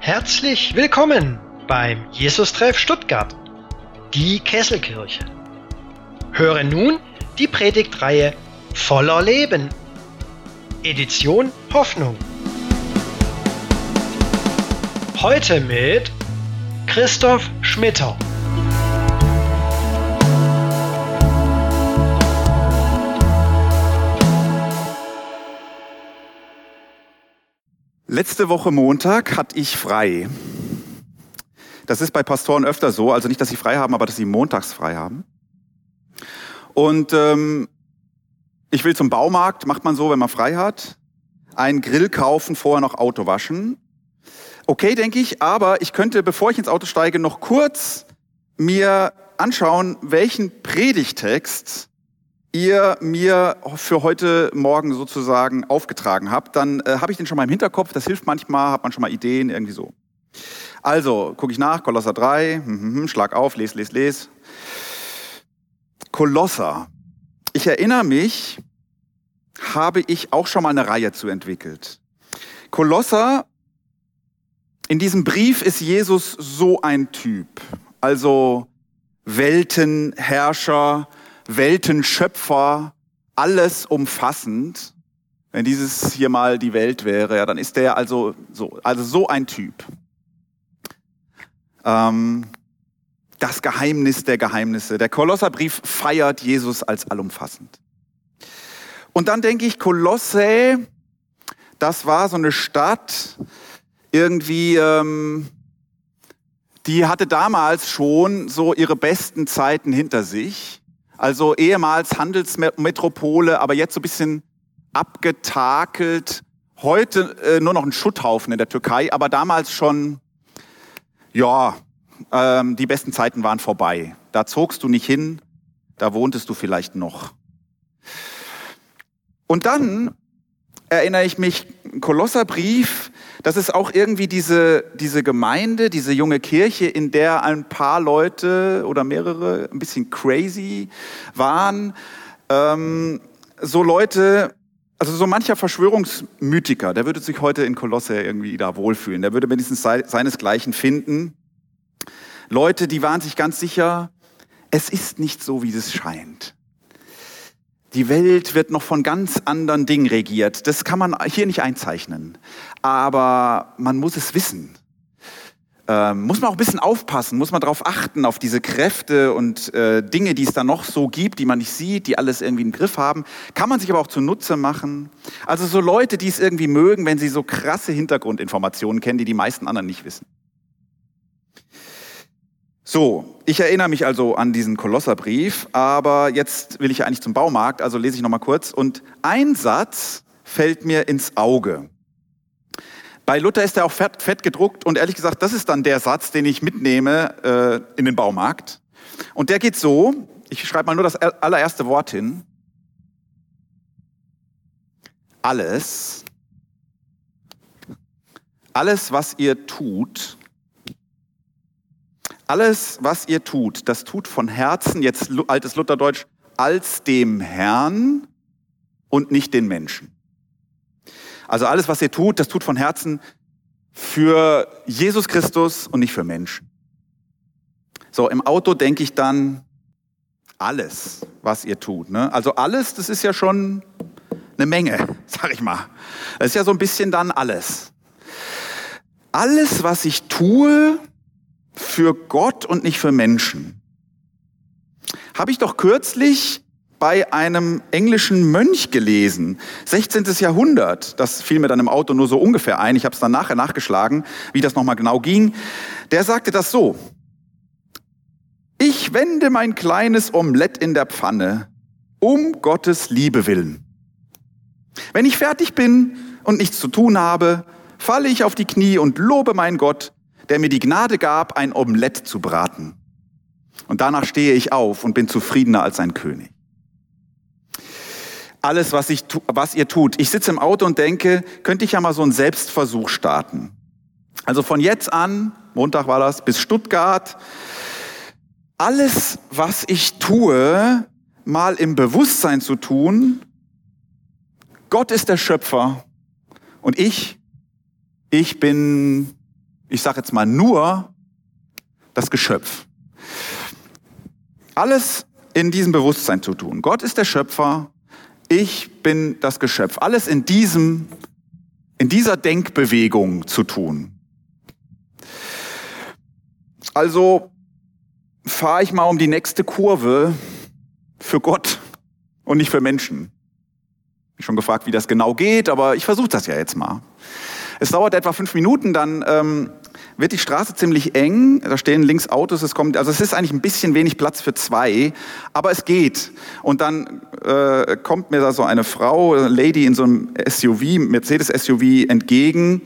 Herzlich willkommen beim Jesus-Treff Stuttgart, die Kesselkirche. Höre nun die Predigtreihe Voller Leben. Edition Hoffnung. Heute mit Christoph Schmitter. Letzte Woche Montag hatte ich frei. Das ist bei Pastoren öfter so, also nicht, dass sie frei haben, aber dass sie montags frei haben. Und ähm, ich will zum Baumarkt, macht man so, wenn man frei hat, einen Grill kaufen, vorher noch Auto waschen. Okay, denke ich, aber ich könnte, bevor ich ins Auto steige, noch kurz mir anschauen, welchen Predigtext ihr mir für heute Morgen sozusagen aufgetragen habt, dann äh, habe ich den schon mal im Hinterkopf. Das hilft manchmal, hat man schon mal Ideen, irgendwie so. Also, gucke ich nach, Kolosser 3, hm, hm, hm, schlag auf, les, les, les. Kolosser. Ich erinnere mich, habe ich auch schon mal eine Reihe zu entwickelt. Kolosser, in diesem Brief ist Jesus so ein Typ. Also Weltenherrscher, Weltenschöpfer, alles umfassend. Wenn dieses hier mal die Welt wäre, ja, dann ist der also so, also so ein Typ. Ähm, das Geheimnis der Geheimnisse. Der Kolosserbrief feiert Jesus als allumfassend. Und dann denke ich, Kolosse, das war so eine Stadt, irgendwie, ähm, die hatte damals schon so ihre besten Zeiten hinter sich. Also ehemals Handelsmetropole, aber jetzt so ein bisschen abgetakelt. Heute äh, nur noch ein Schutthaufen in der Türkei, aber damals schon, ja, ähm, die besten Zeiten waren vorbei. Da zogst du nicht hin, da wohntest du vielleicht noch. Und dann erinnere ich mich, Kolosserbrief, das ist auch irgendwie diese, diese Gemeinde, diese junge Kirche, in der ein paar Leute oder mehrere ein bisschen crazy waren. Ähm, so Leute, also so mancher Verschwörungsmythiker, der würde sich heute in Kolosse irgendwie da wohlfühlen. Der würde mindestens seinesgleichen finden. Leute, die waren sich ganz sicher, es ist nicht so, wie es scheint. Die Welt wird noch von ganz anderen Dingen regiert. Das kann man hier nicht einzeichnen. Aber man muss es wissen. Ähm, muss man auch ein bisschen aufpassen, muss man darauf achten, auf diese Kräfte und äh, Dinge, die es da noch so gibt, die man nicht sieht, die alles irgendwie im Griff haben. Kann man sich aber auch zunutze machen. Also so Leute, die es irgendwie mögen, wenn sie so krasse Hintergrundinformationen kennen, die die meisten anderen nicht wissen. So, ich erinnere mich also an diesen Kolosserbrief, aber jetzt will ich eigentlich zum Baumarkt, also lese ich nochmal kurz. Und ein Satz fällt mir ins Auge. Bei Luther ist er auch fett, fett gedruckt und ehrlich gesagt, das ist dann der Satz, den ich mitnehme äh, in den Baumarkt. Und der geht so, ich schreibe mal nur das allererste Wort hin. Alles, alles, was ihr tut, alles, was ihr tut, das tut von Herzen, jetzt altes Lutherdeutsch, als dem Herrn und nicht den Menschen. Also alles, was ihr tut, das tut von Herzen für Jesus Christus und nicht für Menschen. So, im Auto denke ich dann alles, was ihr tut. Ne? Also alles, das ist ja schon eine Menge, sag ich mal. Das ist ja so ein bisschen dann alles. Alles, was ich tue, für Gott und nicht für Menschen. Habe ich doch kürzlich bei einem englischen Mönch gelesen, 16. Jahrhundert. Das fiel mir dann im Auto nur so ungefähr ein. Ich habe es dann nachher nachgeschlagen, wie das nochmal genau ging. Der sagte das so. Ich wende mein kleines Omelett in der Pfanne, um Gottes Liebe willen. Wenn ich fertig bin und nichts zu tun habe, falle ich auf die Knie und lobe meinen Gott, der mir die Gnade gab, ein Omelett zu braten. Und danach stehe ich auf und bin zufriedener als ein König. Alles, was, ich, was ihr tut. Ich sitze im Auto und denke, könnte ich ja mal so einen Selbstversuch starten. Also von jetzt an, Montag war das, bis Stuttgart, alles, was ich tue, mal im Bewusstsein zu tun, Gott ist der Schöpfer und ich, ich bin, ich sage jetzt mal nur das Geschöpf. Alles in diesem Bewusstsein zu tun. Gott ist der Schöpfer, ich bin das Geschöpf. Alles in diesem, in dieser Denkbewegung zu tun. Also fahre ich mal um die nächste Kurve für Gott und nicht für Menschen. Ich schon gefragt, wie das genau geht, aber ich versuche das ja jetzt mal. Es dauert etwa fünf Minuten, dann ähm, wird die Straße ziemlich eng. Da stehen links Autos. Es kommt, also es ist eigentlich ein bisschen wenig Platz für zwei, aber es geht. Und dann äh, kommt mir da so eine Frau, eine Lady in so einem SUV, Mercedes SUV entgegen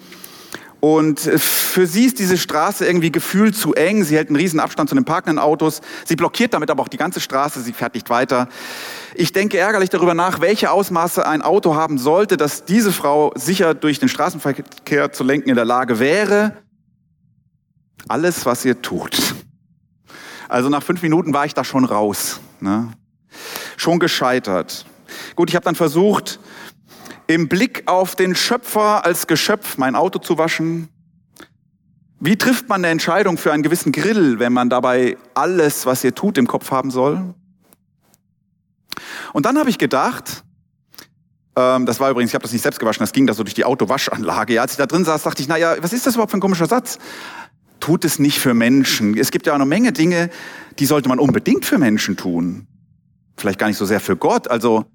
und äh, für sie ist diese Straße irgendwie gefühlt zu eng. Sie hält einen riesen Abstand zu den parkenden Autos. Sie blockiert damit aber auch die ganze Straße. Sie fährt nicht weiter. Ich denke ärgerlich darüber nach, welche Ausmaße ein Auto haben sollte, dass diese Frau sicher durch den Straßenverkehr zu lenken in der Lage wäre. Alles, was ihr tut. Also nach fünf Minuten war ich da schon raus. Ne? Schon gescheitert. Gut, ich habe dann versucht, im Blick auf den Schöpfer als Geschöpf mein Auto zu waschen? Wie trifft man eine Entscheidung für einen gewissen Grill, wenn man dabei alles, was ihr tut, im Kopf haben soll? Und dann habe ich gedacht, ähm, das war übrigens, ich habe das nicht selbst gewaschen, das ging da so durch die Autowaschanlage. Ja, als ich da drin saß, dachte ich, naja, was ist das überhaupt für ein komischer Satz? Tut es nicht für Menschen. Es gibt ja eine Menge Dinge, die sollte man unbedingt für Menschen tun. Vielleicht gar nicht so sehr für Gott. Also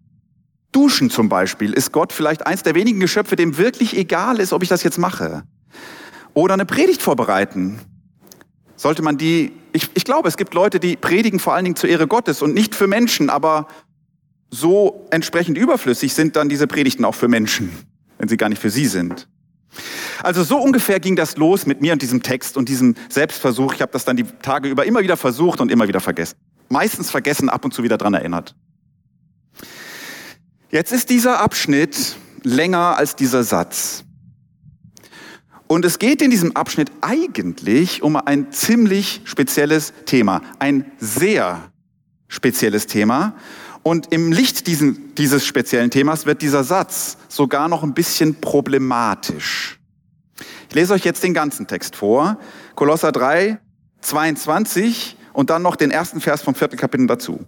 Duschen zum Beispiel ist Gott vielleicht eins der wenigen Geschöpfe, dem wirklich egal ist, ob ich das jetzt mache. Oder eine Predigt vorbereiten. Sollte man die, ich, ich glaube, es gibt Leute, die predigen vor allen Dingen zur Ehre Gottes und nicht für Menschen, aber so entsprechend überflüssig sind dann diese Predigten auch für Menschen, wenn sie gar nicht für sie sind. Also so ungefähr ging das los mit mir und diesem Text und diesem Selbstversuch. Ich habe das dann die Tage über immer wieder versucht und immer wieder vergessen. Meistens vergessen, ab und zu wieder dran erinnert. Jetzt ist dieser Abschnitt länger als dieser Satz. Und es geht in diesem Abschnitt eigentlich um ein ziemlich spezielles Thema, ein sehr spezielles Thema. Und im Licht diesen, dieses speziellen Themas wird dieser Satz sogar noch ein bisschen problematisch. Ich lese euch jetzt den ganzen Text vor. Kolosser 3, 22 und dann noch den ersten Vers vom vierten Kapitel dazu.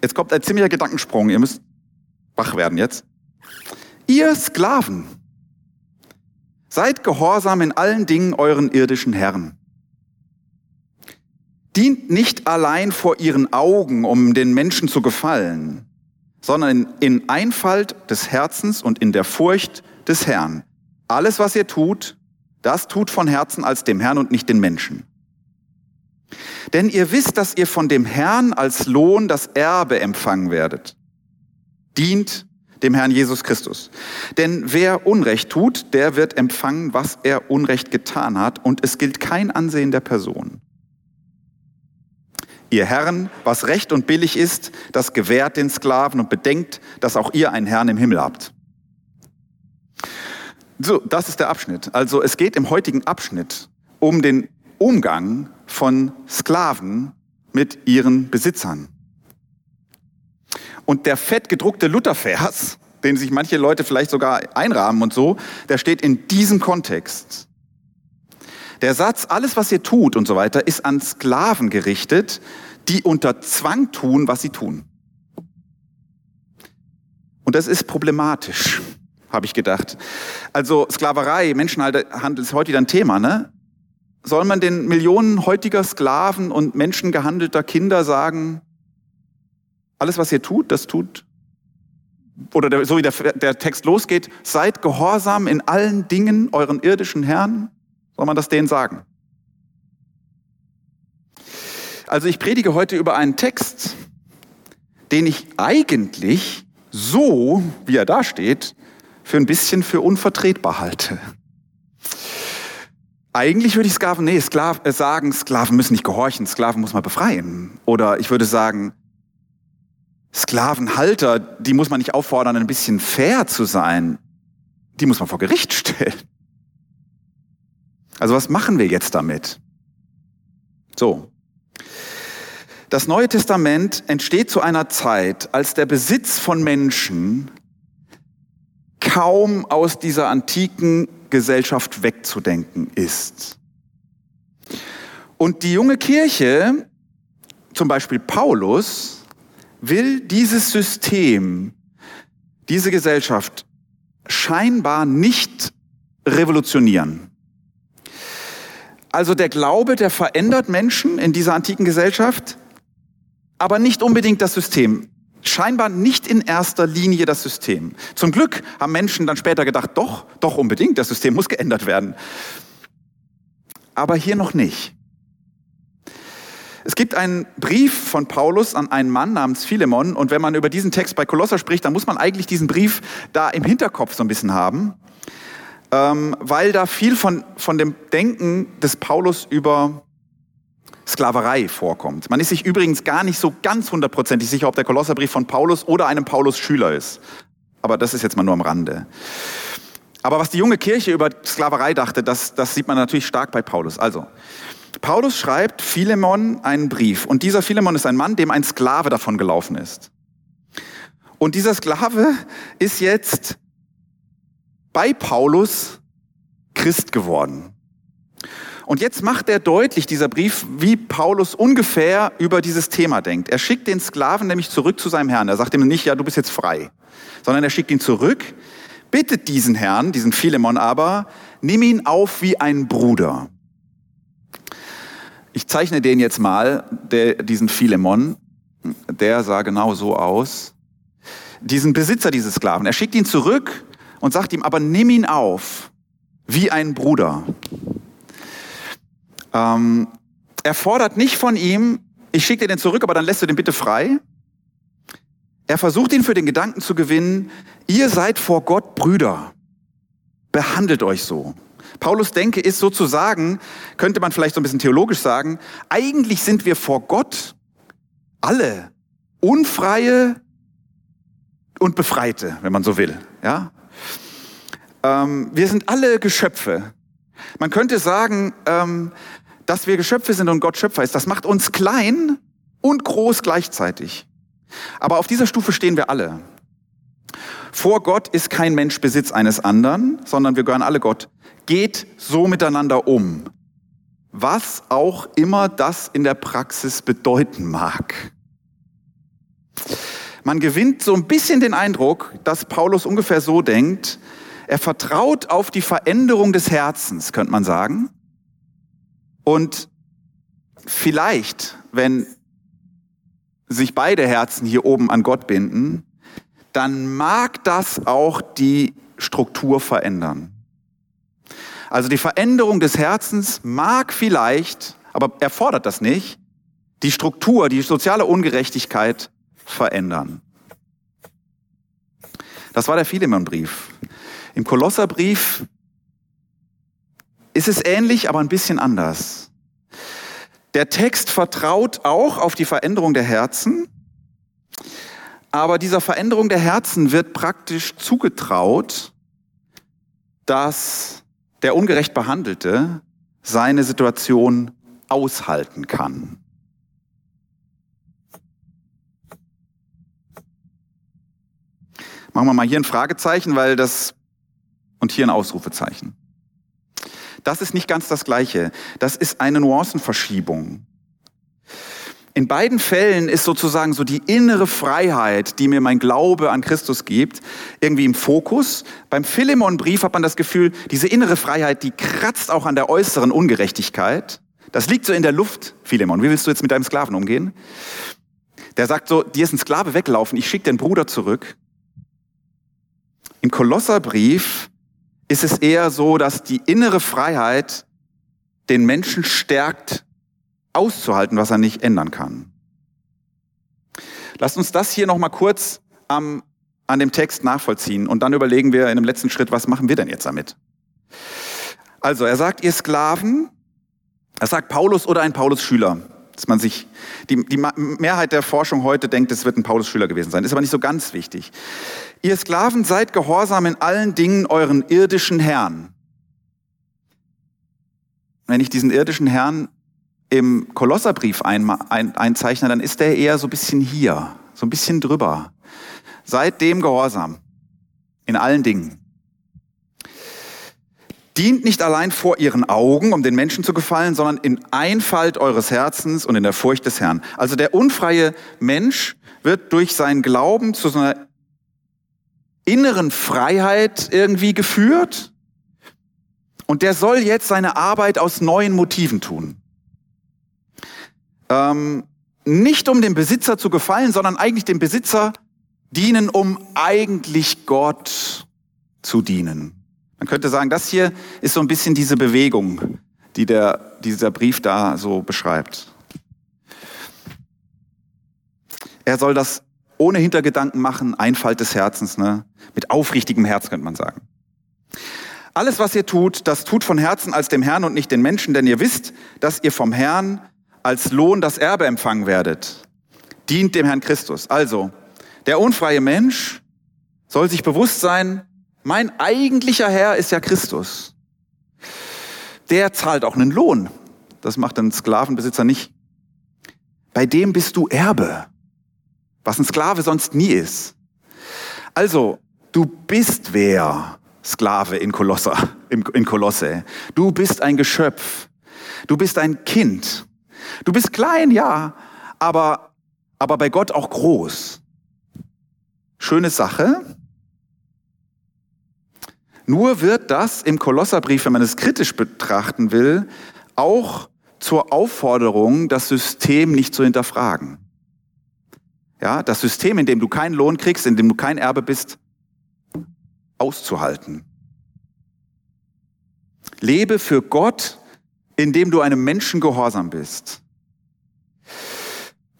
Jetzt kommt ein ziemlicher Gedankensprung. Ihr müsst wach werden jetzt. Ihr Sklaven, seid gehorsam in allen Dingen euren irdischen Herren. Dient nicht allein vor ihren Augen, um den Menschen zu gefallen, sondern in Einfalt des Herzens und in der Furcht des Herrn. Alles, was ihr tut, das tut von Herzen als dem Herrn und nicht den Menschen. Denn ihr wisst, dass ihr von dem Herrn als Lohn das Erbe empfangen werdet. Dient dem Herrn Jesus Christus. Denn wer Unrecht tut, der wird empfangen, was er Unrecht getan hat, und es gilt kein Ansehen der Person. Ihr Herren, was recht und billig ist, das gewährt den Sklaven und bedenkt, dass auch ihr einen Herrn im Himmel habt. So, das ist der Abschnitt. Also es geht im heutigen Abschnitt um den Umgang von Sklaven mit ihren Besitzern. Und der fett gedruckte Luthervers, den sich manche Leute vielleicht sogar einrahmen und so, der steht in diesem Kontext. Der Satz, alles was ihr tut und so weiter, ist an Sklaven gerichtet, die unter Zwang tun, was sie tun. Und das ist problematisch, habe ich gedacht. Also Sklaverei, Menschenhandel ist heute wieder ein Thema, ne? Soll man den Millionen heutiger Sklaven und menschengehandelter Kinder sagen, alles was ihr tut, das tut, oder der, so wie der, der Text losgeht, seid gehorsam in allen Dingen euren irdischen Herrn? Soll man das denen sagen? Also ich predige heute über einen Text, den ich eigentlich so, wie er da steht, für ein bisschen für unvertretbar halte. Eigentlich würde ich Sklaven, nee, Sklaven, äh, sagen, Sklaven müssen nicht gehorchen, Sklaven muss man befreien. Oder ich würde sagen, Sklavenhalter, die muss man nicht auffordern, ein bisschen fair zu sein. Die muss man vor Gericht stellen. Also was machen wir jetzt damit? So. Das Neue Testament entsteht zu einer Zeit, als der Besitz von Menschen kaum aus dieser antiken Gesellschaft wegzudenken ist. Und die junge Kirche, zum Beispiel Paulus, will dieses System, diese Gesellschaft scheinbar nicht revolutionieren. Also der Glaube, der verändert Menschen in dieser antiken Gesellschaft, aber nicht unbedingt das System. Scheinbar nicht in erster Linie das System. Zum Glück haben Menschen dann später gedacht, doch, doch unbedingt, das System muss geändert werden. Aber hier noch nicht. Es gibt einen Brief von Paulus an einen Mann namens Philemon und wenn man über diesen Text bei Kolosser spricht, dann muss man eigentlich diesen Brief da im Hinterkopf so ein bisschen haben, ähm, weil da viel von, von dem Denken des Paulus über Sklaverei vorkommt. Man ist sich übrigens gar nicht so ganz hundertprozentig sicher, ob der Kolosserbrief von Paulus oder einem Paulus-Schüler ist. Aber das ist jetzt mal nur am Rande. Aber was die junge Kirche über Sklaverei dachte, das, das sieht man natürlich stark bei Paulus. Also, Paulus schreibt Philemon einen Brief. Und dieser Philemon ist ein Mann, dem ein Sklave davon gelaufen ist. Und dieser Sklave ist jetzt bei Paulus Christ geworden. Und jetzt macht er deutlich, dieser Brief, wie Paulus ungefähr über dieses Thema denkt. Er schickt den Sklaven nämlich zurück zu seinem Herrn. Er sagt ihm nicht, ja, du bist jetzt frei, sondern er schickt ihn zurück, bittet diesen Herrn, diesen Philemon aber, nimm ihn auf wie ein Bruder. Ich zeichne den jetzt mal, der, diesen Philemon, der sah genau so aus. Diesen Besitzer dieses Sklaven. Er schickt ihn zurück und sagt ihm, aber nimm ihn auf wie ein Bruder. Ähm, er fordert nicht von ihm, ich schicke dir den zurück, aber dann lässt du den bitte frei. Er versucht ihn für den Gedanken zu gewinnen, ihr seid vor Gott Brüder. Behandelt euch so. Paulus Denke ist sozusagen, könnte man vielleicht so ein bisschen theologisch sagen, eigentlich sind wir vor Gott alle unfreie und Befreite, wenn man so will. Ja? Ähm, wir sind alle Geschöpfe. Man könnte sagen, ähm, dass wir Geschöpfe sind und Gott Schöpfer ist, das macht uns klein und groß gleichzeitig. Aber auf dieser Stufe stehen wir alle. Vor Gott ist kein Mensch Besitz eines anderen, sondern wir gehören alle Gott. Geht so miteinander um. Was auch immer das in der Praxis bedeuten mag. Man gewinnt so ein bisschen den Eindruck, dass Paulus ungefähr so denkt, er vertraut auf die Veränderung des Herzens, könnte man sagen. Und vielleicht, wenn sich beide Herzen hier oben an Gott binden, dann mag das auch die Struktur verändern. Also die Veränderung des Herzens mag vielleicht, aber erfordert das nicht, die Struktur, die soziale Ungerechtigkeit verändern. Das war der Philemon-Brief. Im Kolosserbrief ist es ähnlich, aber ein bisschen anders. Der Text vertraut auch auf die Veränderung der Herzen, aber dieser Veränderung der Herzen wird praktisch zugetraut, dass der ungerecht Behandelte seine Situation aushalten kann. Machen wir mal hier ein Fragezeichen, weil das und hier ein Ausrufezeichen. Das ist nicht ganz das Gleiche. Das ist eine Nuancenverschiebung. In beiden Fällen ist sozusagen so die innere Freiheit, die mir mein Glaube an Christus gibt, irgendwie im Fokus. Beim Philemon-Brief hat man das Gefühl, diese innere Freiheit, die kratzt auch an der äußeren Ungerechtigkeit. Das liegt so in der Luft, Philemon. Wie willst du jetzt mit deinem Sklaven umgehen? Der sagt so, dir ist ein Sklave weglaufen, ich schicke den Bruder zurück. Im Kolosserbrief ist es eher so, dass die innere Freiheit den Menschen stärkt, auszuhalten, was er nicht ändern kann. Lasst uns das hier nochmal kurz am, an dem Text nachvollziehen und dann überlegen wir in dem letzten Schritt, was machen wir denn jetzt damit? Also, er sagt, ihr Sklaven, er sagt Paulus oder ein Paulus-Schüler dass man sich, die, die Mehrheit der Forschung heute denkt, es wird ein Paulus-Schüler gewesen sein. Ist aber nicht so ganz wichtig. Ihr Sklaven seid gehorsam in allen Dingen euren irdischen Herrn. Wenn ich diesen irdischen Herrn im Kolosserbrief ein, ein, einzeichne, dann ist der eher so ein bisschen hier, so ein bisschen drüber. Seid dem gehorsam. In allen Dingen. Dient nicht allein vor ihren Augen, um den Menschen zu gefallen, sondern in Einfalt eures Herzens und in der Furcht des Herrn. Also der unfreie Mensch wird durch seinen Glauben zu so einer inneren Freiheit irgendwie geführt. Und der soll jetzt seine Arbeit aus neuen Motiven tun. Ähm, nicht um dem Besitzer zu gefallen, sondern eigentlich dem Besitzer dienen, um eigentlich Gott zu dienen. Man könnte sagen, das hier ist so ein bisschen diese Bewegung, die der, dieser Brief da so beschreibt. Er soll das ohne Hintergedanken machen, Einfalt des Herzens, ne? mit aufrichtigem Herz könnte man sagen. Alles, was ihr tut, das tut von Herzen als dem Herrn und nicht den Menschen, denn ihr wisst, dass ihr vom Herrn als Lohn das Erbe empfangen werdet. Dient dem Herrn Christus. Also, der unfreie Mensch soll sich bewusst sein, mein eigentlicher Herr ist ja Christus. Der zahlt auch einen Lohn. Das macht ein Sklavenbesitzer nicht. Bei dem bist du Erbe, was ein Sklave sonst nie ist. Also, du bist wer? Sklave in Kolosser, in Kolosse. Du bist ein Geschöpf. Du bist ein Kind. Du bist klein, ja, aber, aber bei Gott auch groß. Schöne Sache. Nur wird das im Kolosserbrief, wenn man es kritisch betrachten will, auch zur Aufforderung, das System nicht zu hinterfragen. Ja, das System, in dem du keinen Lohn kriegst, in dem du kein Erbe bist, auszuhalten. Lebe für Gott, indem du einem Menschen gehorsam bist.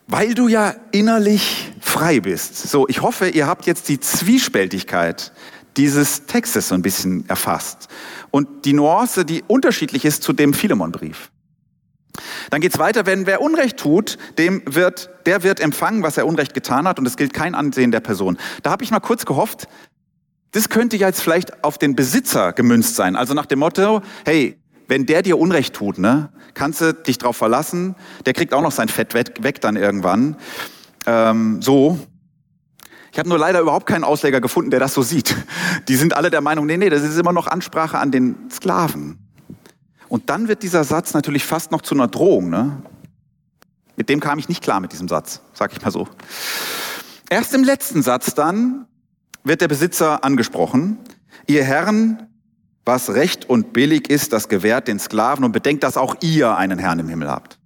Weil du ja innerlich frei bist. So, ich hoffe, ihr habt jetzt die Zwiespältigkeit dieses Textes so ein bisschen erfasst und die Nuance, die unterschiedlich ist zu dem Philemonbrief. Dann geht's weiter, wenn wer Unrecht tut, dem wird, der wird empfangen, was er Unrecht getan hat und es gilt kein Ansehen der Person. Da habe ich mal kurz gehofft, das könnte ja jetzt vielleicht auf den Besitzer gemünzt sein. Also nach dem Motto, hey, wenn der dir Unrecht tut, ne, kannst du dich drauf verlassen, der kriegt auch noch sein Fett weg, dann irgendwann. Ähm, so. Ich habe nur leider überhaupt keinen Ausleger gefunden, der das so sieht. Die sind alle der Meinung, nee, nee, das ist immer noch Ansprache an den Sklaven. Und dann wird dieser Satz natürlich fast noch zu einer Drohung. Ne? Mit dem kam ich nicht klar mit diesem Satz, sag ich mal so. Erst im letzten Satz dann wird der Besitzer angesprochen. Ihr Herren was recht und billig ist, das gewährt den Sklaven und bedenkt, dass auch ihr einen Herrn im Himmel habt.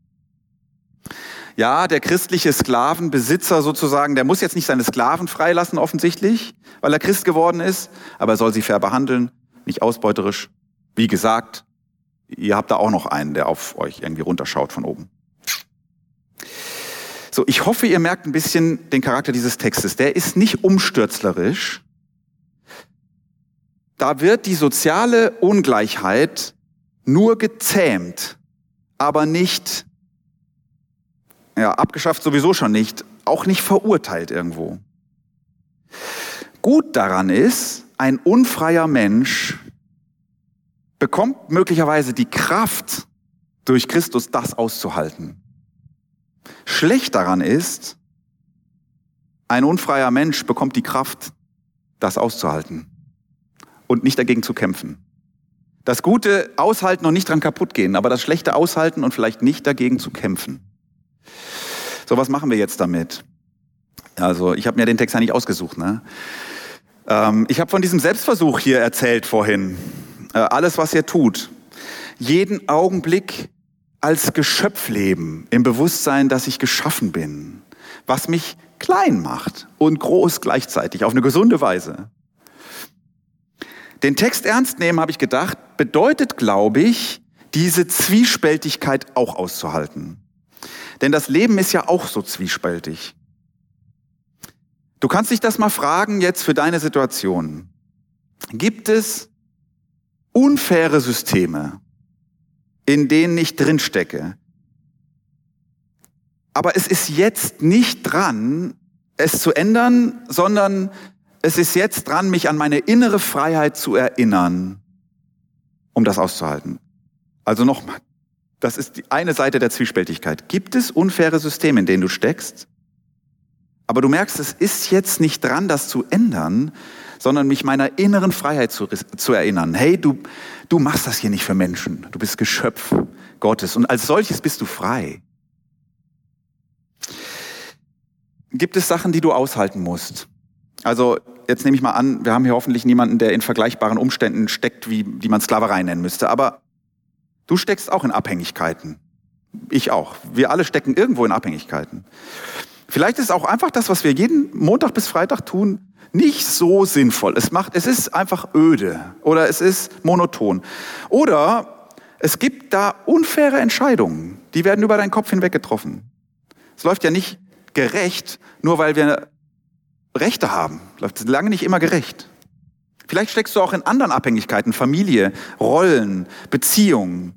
Ja, der christliche Sklavenbesitzer sozusagen, der muss jetzt nicht seine Sklaven freilassen offensichtlich, weil er Christ geworden ist, aber er soll sie fair behandeln, nicht ausbeuterisch. Wie gesagt, ihr habt da auch noch einen, der auf euch irgendwie runterschaut von oben. So, ich hoffe, ihr merkt ein bisschen den Charakter dieses Textes. Der ist nicht umstürzlerisch, da wird die soziale Ungleichheit nur gezähmt, aber nicht, ja, abgeschafft sowieso schon nicht, auch nicht verurteilt irgendwo. Gut daran ist, ein unfreier Mensch bekommt möglicherweise die Kraft, durch Christus das auszuhalten. Schlecht daran ist, ein unfreier Mensch bekommt die Kraft, das auszuhalten und nicht dagegen zu kämpfen. Das Gute aushalten und nicht dran kaputt gehen, aber das Schlechte aushalten und vielleicht nicht dagegen zu kämpfen. So, was machen wir jetzt damit? Also, ich habe mir den Text ja nicht ausgesucht. Ne? Ähm, ich habe von diesem Selbstversuch hier erzählt vorhin. Äh, alles, was ihr tut. Jeden Augenblick als Geschöpf leben, im Bewusstsein, dass ich geschaffen bin. Was mich klein macht und groß gleichzeitig, auf eine gesunde Weise. Den Text ernst nehmen, habe ich gedacht, bedeutet, glaube ich, diese Zwiespältigkeit auch auszuhalten. Denn das Leben ist ja auch so zwiespältig. Du kannst dich das mal fragen jetzt für deine Situation. Gibt es unfaire Systeme, in denen ich drinstecke? Aber es ist jetzt nicht dran, es zu ändern, sondern es ist jetzt dran, mich an meine innere Freiheit zu erinnern, um das auszuhalten. Also nochmal, Das ist die eine Seite der Zwiespältigkeit. Gibt es unfaire Systeme, in denen du steckst? Aber du merkst, es ist jetzt nicht dran, das zu ändern, sondern mich meiner inneren Freiheit zu, zu erinnern. Hey, du, du machst das hier nicht für Menschen. Du bist Geschöpf Gottes und als solches bist du frei. Gibt es Sachen, die du aushalten musst? Also jetzt nehme ich mal an, wir haben hier hoffentlich niemanden, der in vergleichbaren Umständen steckt, wie die man Sklaverei nennen müsste. Aber du steckst auch in Abhängigkeiten. Ich auch. Wir alle stecken irgendwo in Abhängigkeiten. Vielleicht ist auch einfach das, was wir jeden Montag bis Freitag tun, nicht so sinnvoll. Es macht, es ist einfach öde oder es ist monoton. Oder es gibt da unfaire Entscheidungen, die werden über deinen Kopf hinweg getroffen. Es läuft ja nicht gerecht, nur weil wir Rechte haben. Läuft lange nicht immer gerecht. Vielleicht steckst du auch in anderen Abhängigkeiten, Familie, Rollen, Beziehungen.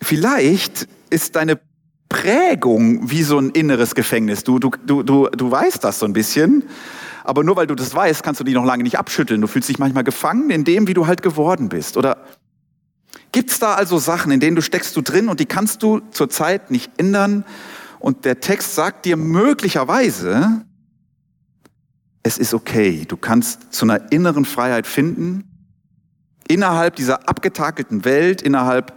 Vielleicht ist deine Prägung wie so ein inneres Gefängnis. Du, du, du, du, du weißt das so ein bisschen, aber nur weil du das weißt, kannst du die noch lange nicht abschütteln. Du fühlst dich manchmal gefangen in dem, wie du halt geworden bist. Oder gibt's da also Sachen, in denen du steckst du drin und die kannst du zurzeit nicht ändern? Und der Text sagt dir möglicherweise, es ist okay. Du kannst zu einer inneren Freiheit finden, innerhalb dieser abgetakelten Welt, innerhalb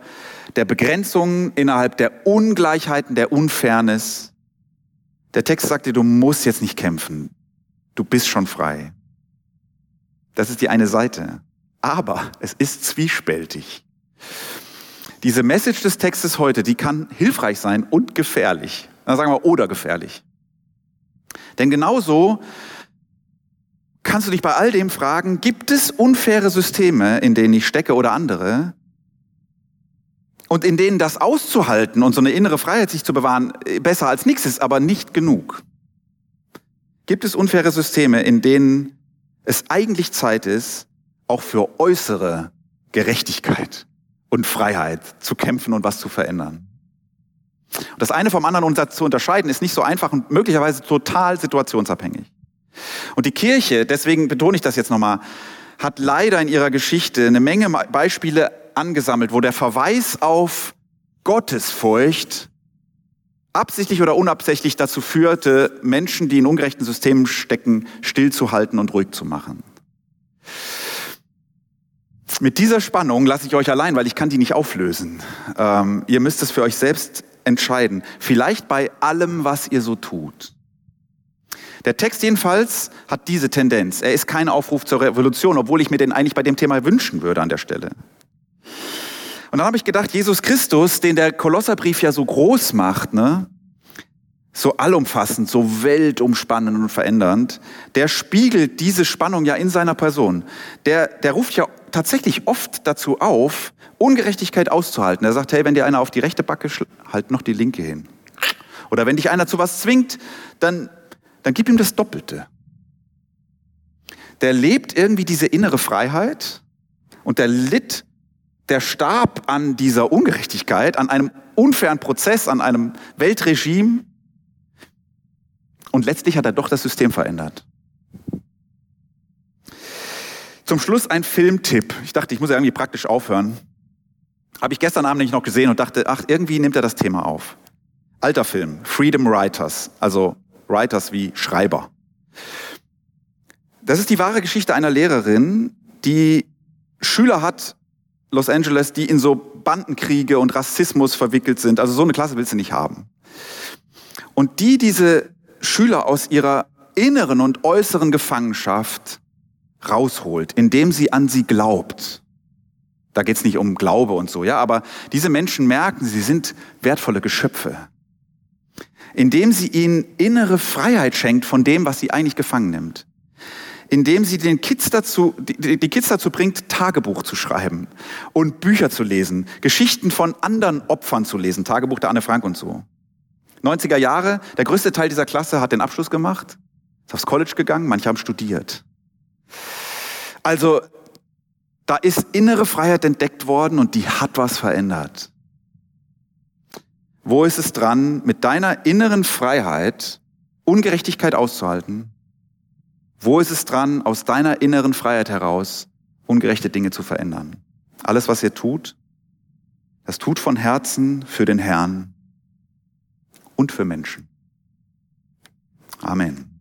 der Begrenzungen, innerhalb der Ungleichheiten, der Unfairness. Der Text sagt dir, du musst jetzt nicht kämpfen. Du bist schon frei. Das ist die eine Seite. Aber es ist zwiespältig. Diese Message des Textes heute, die kann hilfreich sein und gefährlich. Dann sagen wir oder gefährlich. Denn genauso kannst du dich bei all dem fragen, gibt es unfaire Systeme, in denen ich stecke oder andere? Und in denen das auszuhalten und so eine innere Freiheit sich zu bewahren, besser als nichts ist, aber nicht genug. Gibt es unfaire Systeme, in denen es eigentlich Zeit ist, auch für äußere Gerechtigkeit und Freiheit zu kämpfen und was zu verändern? Und das eine vom anderen zu unterscheiden, ist nicht so einfach und möglicherweise total situationsabhängig. Und die Kirche, deswegen betone ich das jetzt nochmal, hat leider in ihrer Geschichte eine Menge Beispiele angesammelt, wo der Verweis auf Gottesfurcht absichtlich oder unabsichtlich dazu führte, Menschen, die in ungerechten Systemen stecken, stillzuhalten und ruhig zu machen. Mit dieser Spannung lasse ich euch allein, weil ich kann die nicht auflösen. Ähm, ihr müsst es für euch selbst entscheiden. Vielleicht bei allem, was ihr so tut. Der Text jedenfalls hat diese Tendenz. Er ist kein Aufruf zur Revolution, obwohl ich mir den eigentlich bei dem Thema wünschen würde an der Stelle. Und dann habe ich gedacht, Jesus Christus, den der Kolosserbrief ja so groß macht, ne? so allumfassend, so weltumspannend und verändernd, der spiegelt diese Spannung ja in seiner Person. Der, der ruft ja tatsächlich oft dazu auf, Ungerechtigkeit auszuhalten. Er sagt, hey, wenn dir einer auf die rechte Backe halt noch die linke hin. Oder wenn dich einer zu was zwingt, dann dann gib ihm das Doppelte. Der lebt irgendwie diese innere Freiheit und der litt, der starb an dieser Ungerechtigkeit, an einem unfairen Prozess, an einem Weltregime. Und letztlich hat er doch das System verändert. Zum Schluss ein Filmtipp. Ich dachte, ich muss ja irgendwie praktisch aufhören. Habe ich gestern Abend nicht noch gesehen und dachte, ach, irgendwie nimmt er das Thema auf. Alter Film, Freedom Writers, also Writers wie Schreiber. Das ist die wahre Geschichte einer Lehrerin, die Schüler hat, Los Angeles, die in so Bandenkriege und Rassismus verwickelt sind. Also so eine Klasse willst du nicht haben. Und die diese Schüler aus ihrer inneren und äußeren Gefangenschaft rausholt, indem sie an sie glaubt. Da geht's nicht um Glaube und so, ja, aber diese Menschen merken, sie sind wertvolle Geschöpfe indem sie ihnen innere Freiheit schenkt von dem, was sie eigentlich gefangen nimmt. Indem sie den Kids dazu, die, die Kids dazu bringt, Tagebuch zu schreiben und Bücher zu lesen, Geschichten von anderen Opfern zu lesen, Tagebuch der Anne Frank und so. 90er Jahre, der größte Teil dieser Klasse hat den Abschluss gemacht, ist aufs College gegangen, manche haben studiert. Also, da ist innere Freiheit entdeckt worden und die hat was verändert. Wo ist es dran, mit deiner inneren Freiheit Ungerechtigkeit auszuhalten? Wo ist es dran, aus deiner inneren Freiheit heraus ungerechte Dinge zu verändern? Alles, was ihr tut, Das tut von Herzen für den Herrn und für Menschen. Amen.